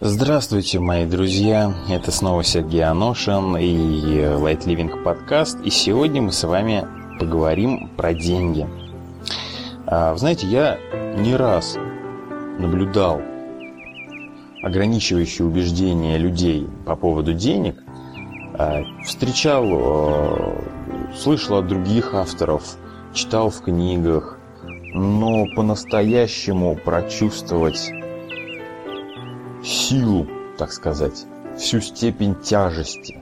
Здравствуйте, мои друзья! Это снова Сергей Аношин и Light Living подкаст. И сегодня мы с вами поговорим про деньги. А, знаете, я не раз наблюдал ограничивающие убеждения людей по поводу денег, а, встречал, а, слышал от других авторов, читал в книгах, но по-настоящему прочувствовать силу, так сказать, всю степень тяжести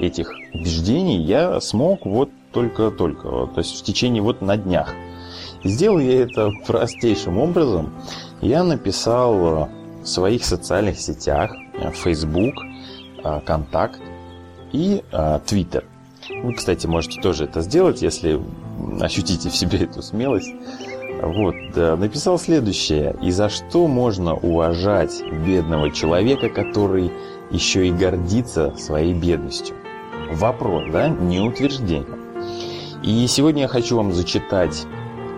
этих убеждений я смог вот только-только, то есть в течение вот на днях. Сделал я это простейшим образом. Я написал в своих социальных сетях, Facebook, Контакт и Twitter. Вы, кстати, можете тоже это сделать, если ощутите в себе эту смелость. Вот, написал следующее. И за что можно уважать бедного человека, который еще и гордится своей бедностью? Вопрос, да, не утверждение. И сегодня я хочу вам зачитать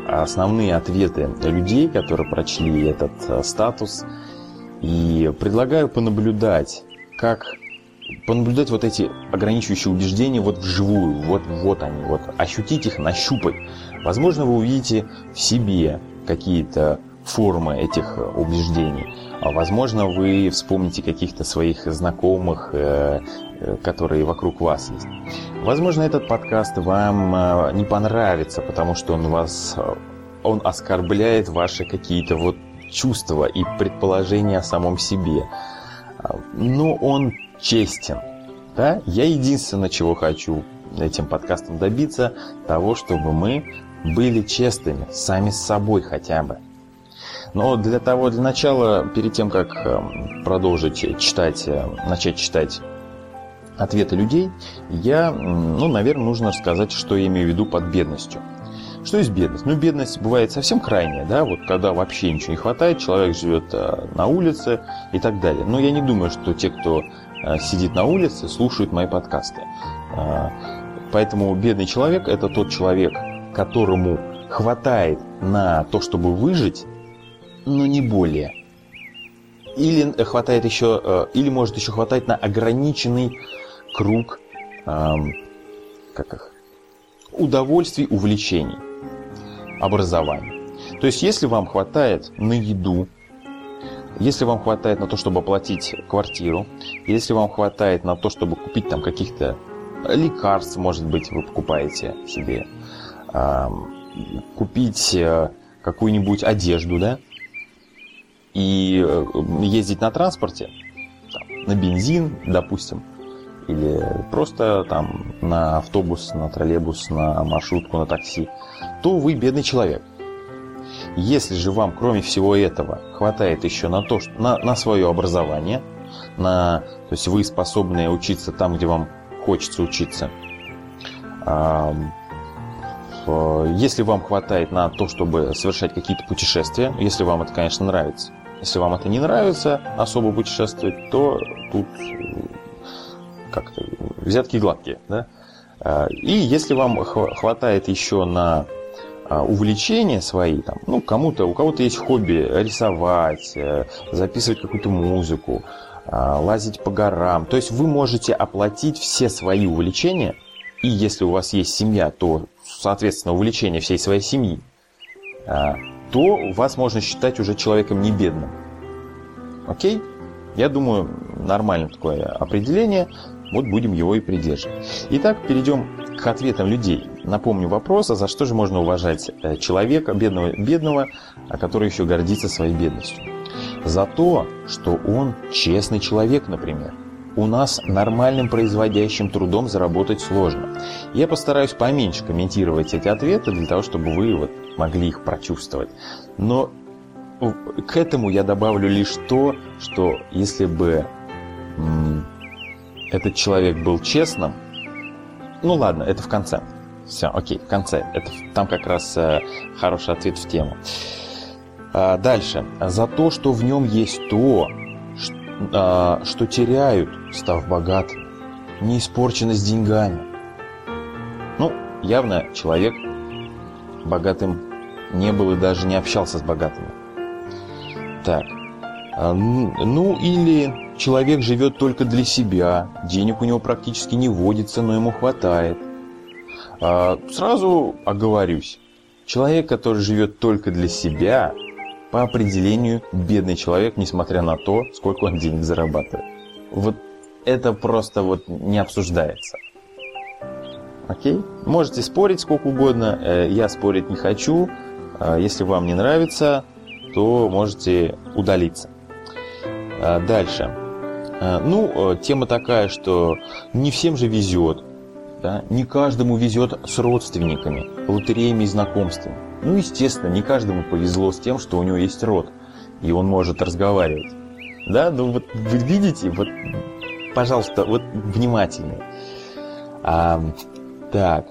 основные ответы людей, которые прочли этот э, статус. И предлагаю понаблюдать, как понаблюдать вот эти ограничивающие убеждения вот вживую, вот, вот они, вот ощутить их, нащупать. Возможно, вы увидите в себе какие-то формы этих убеждений. А возможно, вы вспомните каких-то своих знакомых, э, э, которые вокруг вас есть. Возможно, этот подкаст вам э, не понравится, потому что он вас, он оскорбляет ваши какие-то вот чувства и предположения о самом себе. Но он честен. Да? Я единственное, чего хочу этим подкастом добиться, того, чтобы мы были честными, сами с собой хотя бы. Но для того, для начала, перед тем, как эм, продолжить читать, э, начать читать ответы людей, я, ну, наверное, нужно рассказать, что я имею в виду под бедностью. Что есть бедность? Ну, бедность бывает совсем крайняя, да, вот когда вообще ничего не хватает, человек живет э, на улице и так далее. Но я не думаю, что те, кто э, сидит на улице, слушают мои подкасты. Поэтому бедный человек – это тот человек, которому хватает на то, чтобы выжить, но не более. Или хватает еще, э, или может еще хватать на ограниченный круг эм, как их, удовольствий, увлечений, образования. То есть, если вам хватает на еду, если вам хватает на то, чтобы оплатить квартиру, если вам хватает на то, чтобы купить там каких-то лекарств, может быть, вы покупаете себе, купить э, какую-нибудь одежду, да, и э, ездить на транспорте, там, на бензин, допустим, или просто там на автобус, на троллейбус, на маршрутку, на такси, то вы бедный человек. Если же вам, кроме всего этого, хватает еще на то, что, на, на свое образование, на, то есть вы способны учиться там, где вам хочется учиться, если вам хватает на то, чтобы совершать какие-то путешествия, если вам это, конечно, нравится. Если вам это не нравится, особо путешествовать, то тут э, как-то взятки гладкие. Да? Э, и если вам хватает еще на увлечения свои, там, ну, кому-то, у кого-то есть хобби рисовать, записывать какую-то музыку, лазить по горам. То есть вы можете оплатить все свои увлечения, и если у вас есть семья, то соответственно, увлечение всей своей семьи, а, то вас можно считать уже человеком не бедным. Окей? Я думаю, нормальное такое определение. Вот будем его и придерживать. Итак, перейдем к ответам людей. Напомню вопрос, а за что же можно уважать э, человека, бедного, бедного, а который еще гордится своей бедностью? За то, что он честный человек, например у нас нормальным производящим трудом заработать сложно. Я постараюсь поменьше комментировать эти ответы для того, чтобы вы вот могли их прочувствовать. Но к этому я добавлю лишь то, что если бы этот человек был честным, ну ладно, это в конце. Все, окей, в конце. Это, там как раз э, хороший ответ в тему. А, дальше. За то, что в нем есть то, а, что теряют, став богатым, не испорчены с деньгами. Ну, явно человек богатым не был и даже не общался с богатыми. Так, А, ну или человек живет только для себя, денег у него практически не водится, но ему хватает. А, сразу оговорюсь. Человек, который живет только для себя, по определению бедный человек, несмотря на то, сколько он денег зарабатывает. Вот это просто вот не обсуждается. Окей? Можете спорить сколько угодно, э, я спорить не хочу. А, если вам не нравится, то можете удалиться. А, дальше. Ну, э, тема такая, что не всем же везет. Да? Не каждому везет с родственниками, лотереями и знакомствами. Ну, естественно, не каждому повезло с тем, что у него есть род, и он может разговаривать. Да, ну вот вы видите, вот, пожалуйста, вот внимательнее. А, так,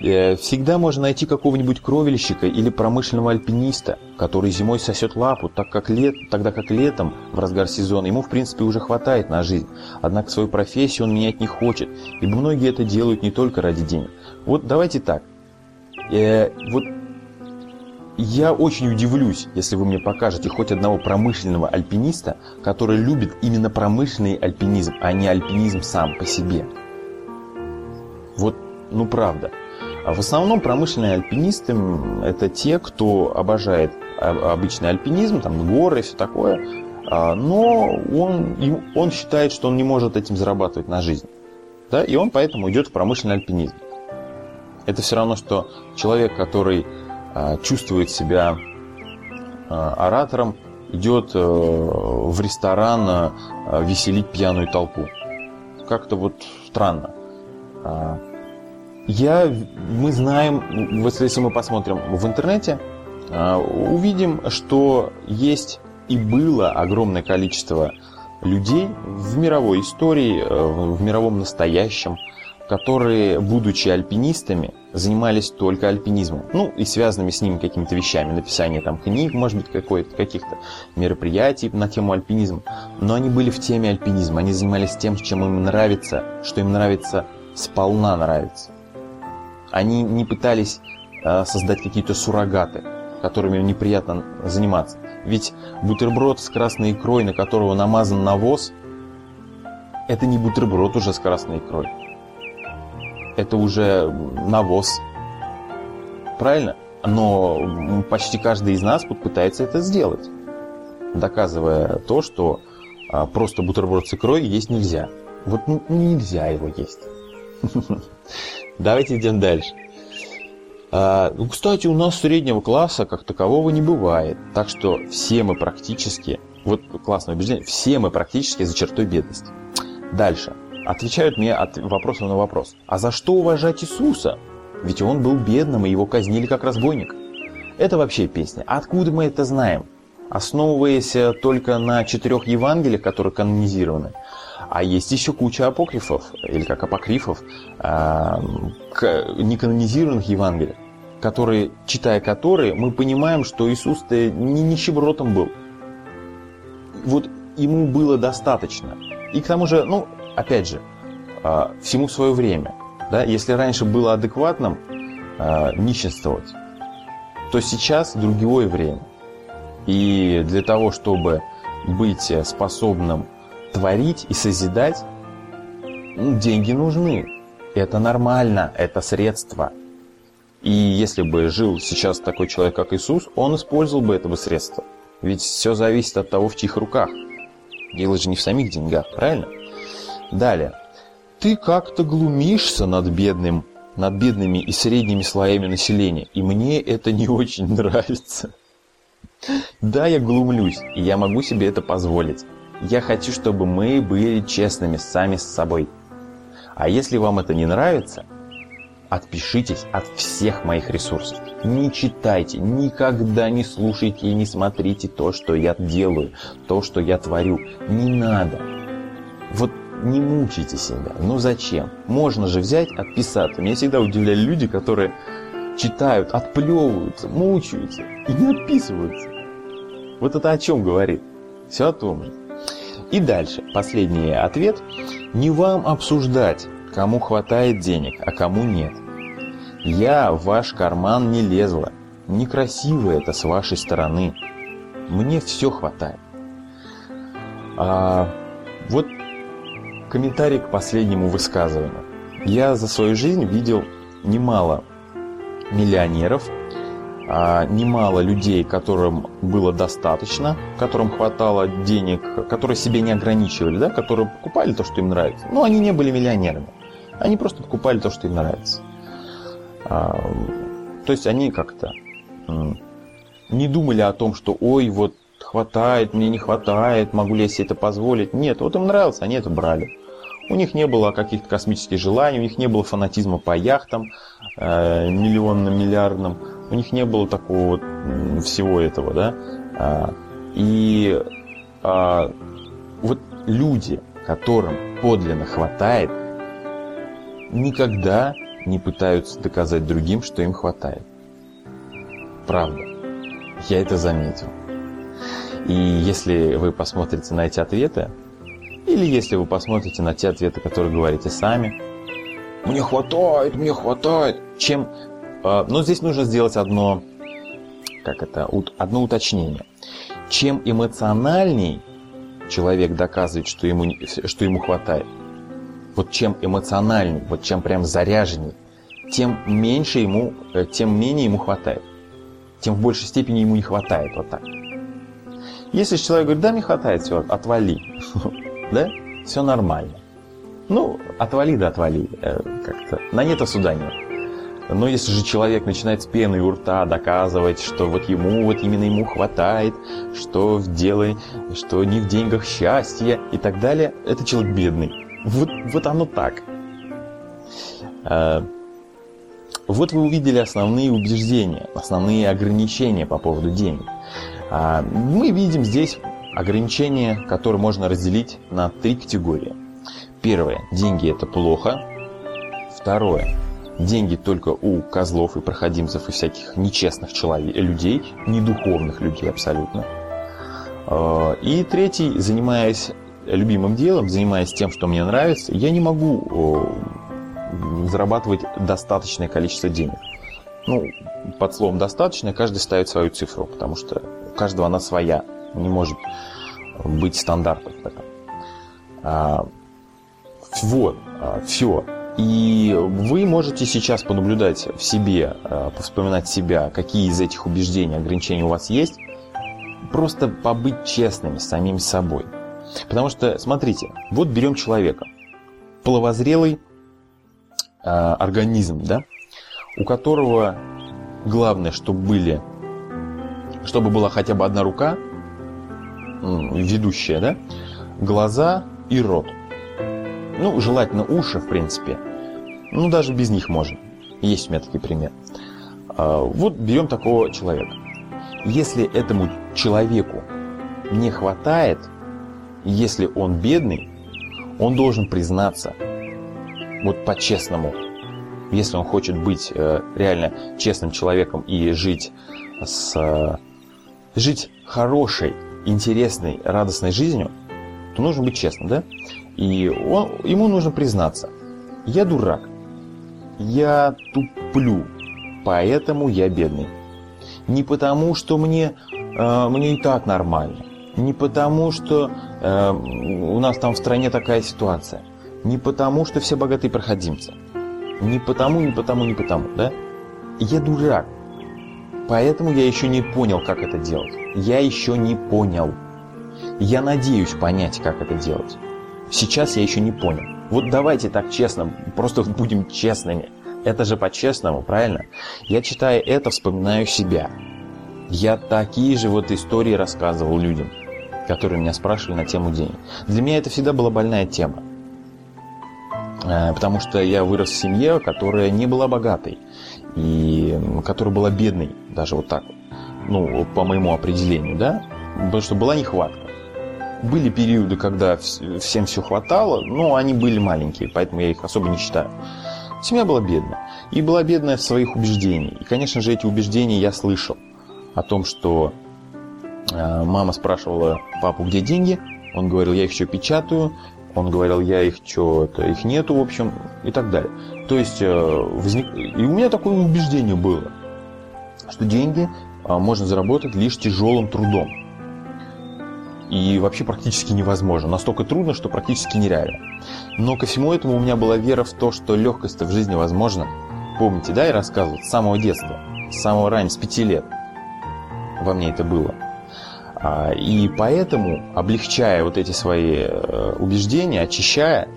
всегда можно найти какого-нибудь кровельщика или промышленного альпиниста, который зимой сосет лапу, так как лет, тогда как летом, в разгар сезона, ему в принципе уже хватает на жизнь. Однако свою профессию он менять не хочет, ибо многие это делают не только ради денег. Вот давайте так. Э, вот я очень удивлюсь, если вы мне покажете хоть одного промышленного альпиниста, который любит именно промышленный альпинизм, а не альпинизм сам по себе. Вот, ну правда. А в основном промышленные альпинисты – это те, кто обожает обычный альпинизм, там горы и все такое, а, но он, он считает, что он не может этим зарабатывать на жизнь. Да? И он поэтому идет в промышленный альпинизм. Это все равно, что человек, который а, чувствует себя оратором, идет э, в ресторан веселить пьяную толпу. Как-то вот странно. Я, мы знаем, если мы посмотрим в интернете, а, увидим, что есть и было огромное количество людей в мировой истории, э, в мировом настоящем, которые, будучи альпинистами, занимались только альпинизмом. Ну, и связанными с ним какими-то вещами, написание там книг, может быть, каких-то мероприятий на тему альпинизма. Но они были в теме альпинизма, они занимались тем, чем им нравится, что им нравится, сполна нравится. Они не пытались э, создать какие-то суррогаты, которыми неприятно заниматься. Ведь бутерброд с красной икрой, на которого намазан навоз, это не бутерброд уже с красной икрой. Это уже навоз. Правильно? Но почти каждый из нас пытается это сделать, доказывая то, что а, просто бутерброд с икрой есть нельзя. Вот нельзя его есть. Давайте идем дальше. А, ну, кстати, у нас среднего класса как такового не бывает. Так что все мы практически, вот классное убеждение, все мы практически за чертой бедности. Дальше. Отвечают мне от вопроса на вопрос. А за что уважать Иисуса? Ведь он был бедным, и его казнили как разбойник. Это вообще песня. Откуда мы это знаем? Основываясь только на четырех Евангелиях, которые канонизированы, а есть еще куча апокрифов, или как апокрифов, э, неканонизированных Евангелий, которые, читая которые, мы понимаем, что Иисус-то не нищебродом был. Вот ему было достаточно. И к тому же, ну, опять же, э, всему свое время. Да? Если раньше было адекватным э, нищенствовать, то сейчас другое время. И для того, чтобы быть способным творить и созидать, ну, деньги нужны. Это нормально, это средство. И если бы жил сейчас такой человек, как Иисус, он использовал бы этого средства. Ведь все зависит от того, в чьих руках. Дело же не в самих деньгах, правильно? Далее. Ты как-то глумишься над бедным, над бедными и средними слоями населения, и мне это не очень нравится. Да, я глумлюсь, и я могу себе это позволить. Я хочу, чтобы мы были честными сами с собой. А если вам это не нравится, отпишитесь от всех моих ресурсов. Не читайте, никогда не слушайте и не смотрите то, что я делаю, то, что я творю. Не надо. Вот не мучайте себя. Ну зачем? Можно же взять, отписаться. Меня всегда удивляли люди, которые читают, отплевываются, мучаются и не отписываются. Вот это о чем говорит? Все о том же. И дальше, последний ответ. Не вам обсуждать, кому хватает денег, а кому нет. Я в ваш карман не лезла. Некрасиво это с вашей стороны. Мне все хватает. А, вот комментарий к последнему высказыванию. Я за свою жизнь видел немало миллионеров, немало людей, которым было достаточно, которым хватало денег, которые себе не ограничивали, да, которые покупали то, что им нравится. Но они не были миллионерами. Они просто покупали то, что им нравится. А, то есть они как-то не думали о том, что ой, вот хватает, мне не хватает, могу ли я себе это позволить. Нет, вот им нравилось, они это брали. У них не было каких-то космических желаний, у них не было фанатизма по яхтам э, миллионным, миллиардным. У них не было такого вот всего этого, да. А, и а, вот люди, которым подлинно хватает, никогда не пытаются доказать другим, что им хватает. Правда. Я это заметил. И если вы посмотрите на эти ответы, или если вы посмотрите на те ответы, которые говорите сами, мне хватает, мне хватает, чем... Э, но здесь нужно сделать одно, как это, одно уточнение. Чем эмоциональней человек доказывает, что ему, что ему хватает, вот чем эмоциональней, вот чем прям заряженней, тем меньше ему, э, тем менее ему хватает. Тем в большей степени ему не хватает вот так. Если человек говорит, да, мне хватает, все, отвали, да, все нормально. Ну, отвали да отвали, э, как-то, на нет суда нет. Но если же человек начинает с пены у рта доказывать, что вот ему, вот именно ему хватает, что в деле, что не в деньгах счастье и так далее, это человек бедный. Вот, вот оно так. Э, вот вы увидели основные убеждения, основные ограничения по поводу денег. А, мы видим здесь ограничения, которые можно разделить на три категории. Первое. Деньги это плохо. Второе. Деньги только у козлов и проходимцев и всяких нечестных человек, людей, недуховных людей абсолютно. А, и третий, занимаясь любимым делом, занимаясь тем, что мне нравится, я не могу зарабатывать достаточное количество денег. Ну, под словом «достаточно» каждый ставит свою цифру, потому что у каждого она своя, не может быть стандартов. А, вот, а, все. И вы можете сейчас понаблюдать в себе, а, повспоминать себя, какие из этих убеждений, ограничений у вас есть, просто побыть честными с самим собой. Потому что, смотрите, вот берем человека, половозрелый э, организм, да, у которого главное, чтобы были, чтобы была хотя бы одна рука, ведущая, да, глаза и рот. Ну, желательно уши, в принципе. Ну, даже без них можно. Есть у меня такой пример. А, вот берем такого человека. Если этому человеку не хватает, если он бедный, он должен признаться, вот по-честному, если он хочет быть э, реально честным человеком и жить с э, жить хорошей, интересной, радостной жизнью, то нужно быть честным, да? И он, ему нужно признаться, я дурак, я туплю, поэтому я бедный. Не потому, что мне, э, мне и так нормально, не потому, что э, у нас там в стране такая ситуация, не потому, что все богатые проходимцы, не потому, не потому, не потому, да? Я дурак. Поэтому я еще не понял, как это делать. Я еще не понял. Я надеюсь понять, как это делать. Сейчас я еще не понял. Вот давайте так честно, просто будем честными. Это же по-честному, правильно? Я читая это, вспоминаю себя. Я такие же вот истории рассказывал людям, которые меня спрашивали на тему денег. Для меня это всегда была больная тема. Э, потому что я вырос в семье, которая не была богатой и которая была бедной, даже вот так ну, по моему определению, да, потому что была нехватка. Были периоды, когда всем все хватало, но они были маленькие, поэтому я их особо не считаю. Семья была бедная. И была бедная в своих убеждениях. И, конечно же, эти убеждения я слышал. О том, что э, мама спрашивала папу, где деньги. Он говорил, я их еще печатаю. Он говорил, я их что-то, их нету, в общем, и так далее. То есть, э, возник... и у меня такое убеждение было, что деньги а, можно заработать лишь тяжелым трудом. И вообще практически невозможно. Настолько трудно, что практически нереально. Но ко всему этому у меня была вера в то, что легкость в жизни возможна. Помните, да, я рассказывал, с самого детства, с самого раннего, с пяти лет во мне это было. А, и поэтому, облегчая вот эти свои э, убеждения, очищая,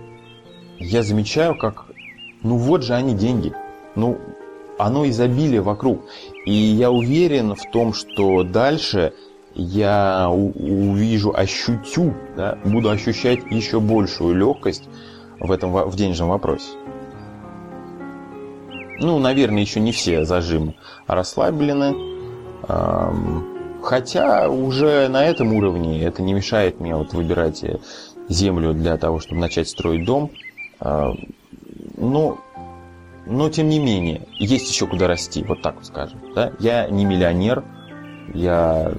я замечаю, как, ну вот же они деньги. Ну, оно изобилие вокруг. И я уверен в том, что дальше я увижу, ощутю, да, буду ощущать еще большую легкость в этом в денежном вопросе. Ну, наверное, еще не все зажимы расслаблены. Хотя уже на этом уровне это не мешает мне вот выбирать э, землю для того, чтобы начать строить дом. Но но, тем не менее, есть еще куда расти, вот так вот скажем. Да? Я не миллионер, я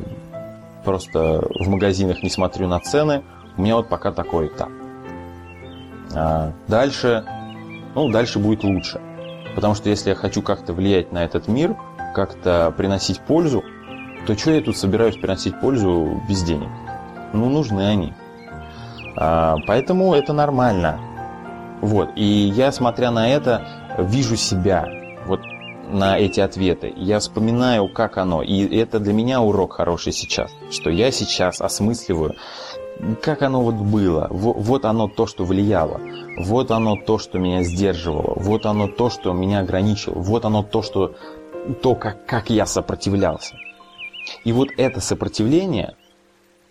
просто в магазинах не смотрю на цены, у меня вот пока такой этап. А дальше, ну, дальше будет лучше. Потому что если я хочу как-то влиять на этот мир, как-то приносить пользу, то что я тут собираюсь приносить пользу без денег? Ну, нужны они. А, поэтому это нормально. Вот. И я, смотря на это, вижу себя на эти ответы. Я вспоминаю, как оно. И это для меня урок хороший сейчас. Что я сейчас осмысливаю, как оно вот было. Вот оно то, что влияло. Вот оно то, что меня сдерживало. Вот оно то, что меня ограничило. Вот оно то, что то, как, как я сопротивлялся. И вот это сопротивление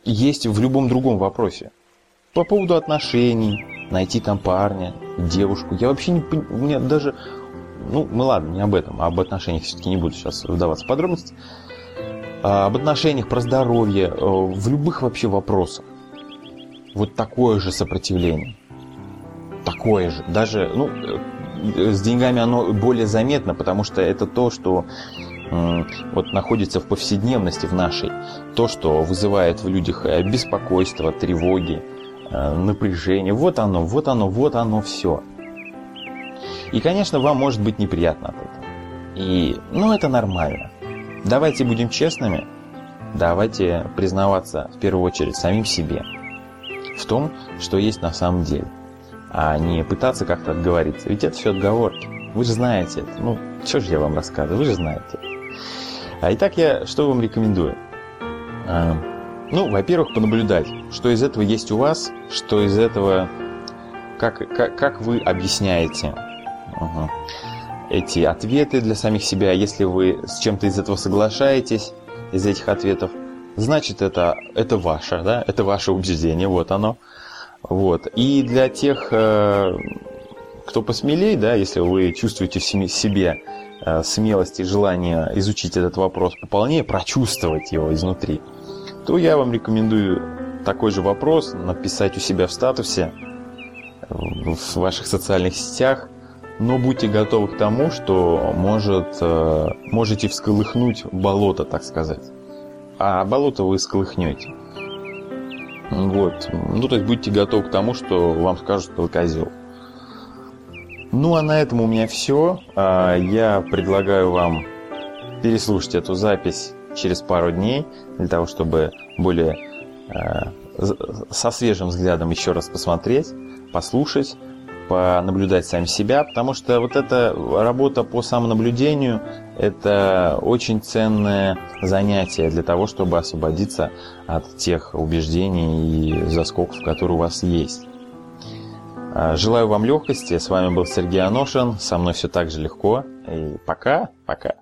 есть в любом другом вопросе. По поводу отношений, найти там парня, девушку. Я вообще не понимаю, даже... Ну, мы ладно, не об этом, а об отношениях все-таки не буду сейчас вдаваться в подробности. А, об отношениях, про здоровье, э, в любых вообще вопросах. Вот такое же сопротивление. Такое же. Даже, ну, э, с деньгами оно более заметно, потому что это то, что вот находится в повседневности в нашей. То, что вызывает в людях э, беспокойство, тревоги, напряжение. Вот оно, вот оно, вот оно все. И, конечно, вам может быть неприятно от этого. И, ну, это нормально. Давайте будем честными. Давайте признаваться в первую очередь самим себе в том, что есть на самом деле, а не пытаться как-то отговориться. Ведь это все отговорки. Вы же знаете это. Ну, что же я вам рассказываю, вы же знаете. А итак, я что вам рекомендую? А, ну, во-первых, понаблюдать, что из этого есть у вас, что из этого, как, как, как вы объясняете угу. эти ответы для самих себя. Если вы с чем-то из этого соглашаетесь, из этих ответов, значит это, это ваше, да, это ваше убеждение, вот оно. Вот. И для тех, э, кто посмелее, да, если вы чувствуете в себе э, смелость и желание изучить этот вопрос пополнее, прочувствовать его изнутри – то я вам рекомендую такой же вопрос написать у себя в статусе в ваших социальных сетях, но будьте готовы к тому, что может, э, можете всколыхнуть болото, так сказать. А болото вы сколыхнете. Вот. Ну, то есть будьте готовы к тому, что вам скажут, что вы козел. Ну, а на этом у меня все. А, я предлагаю вам переслушать эту запись через пару дней, для того, чтобы более э, со свежим взглядом еще раз посмотреть, послушать, понаблюдать сами себя, потому что вот эта работа по самонаблюдению – это очень ценное занятие для того, чтобы освободиться от тех убеждений и заскоков, которые у вас есть. Э, желаю вам легкости. С вами был Сергей Аношин. Со мной все так же легко. И пока, пока.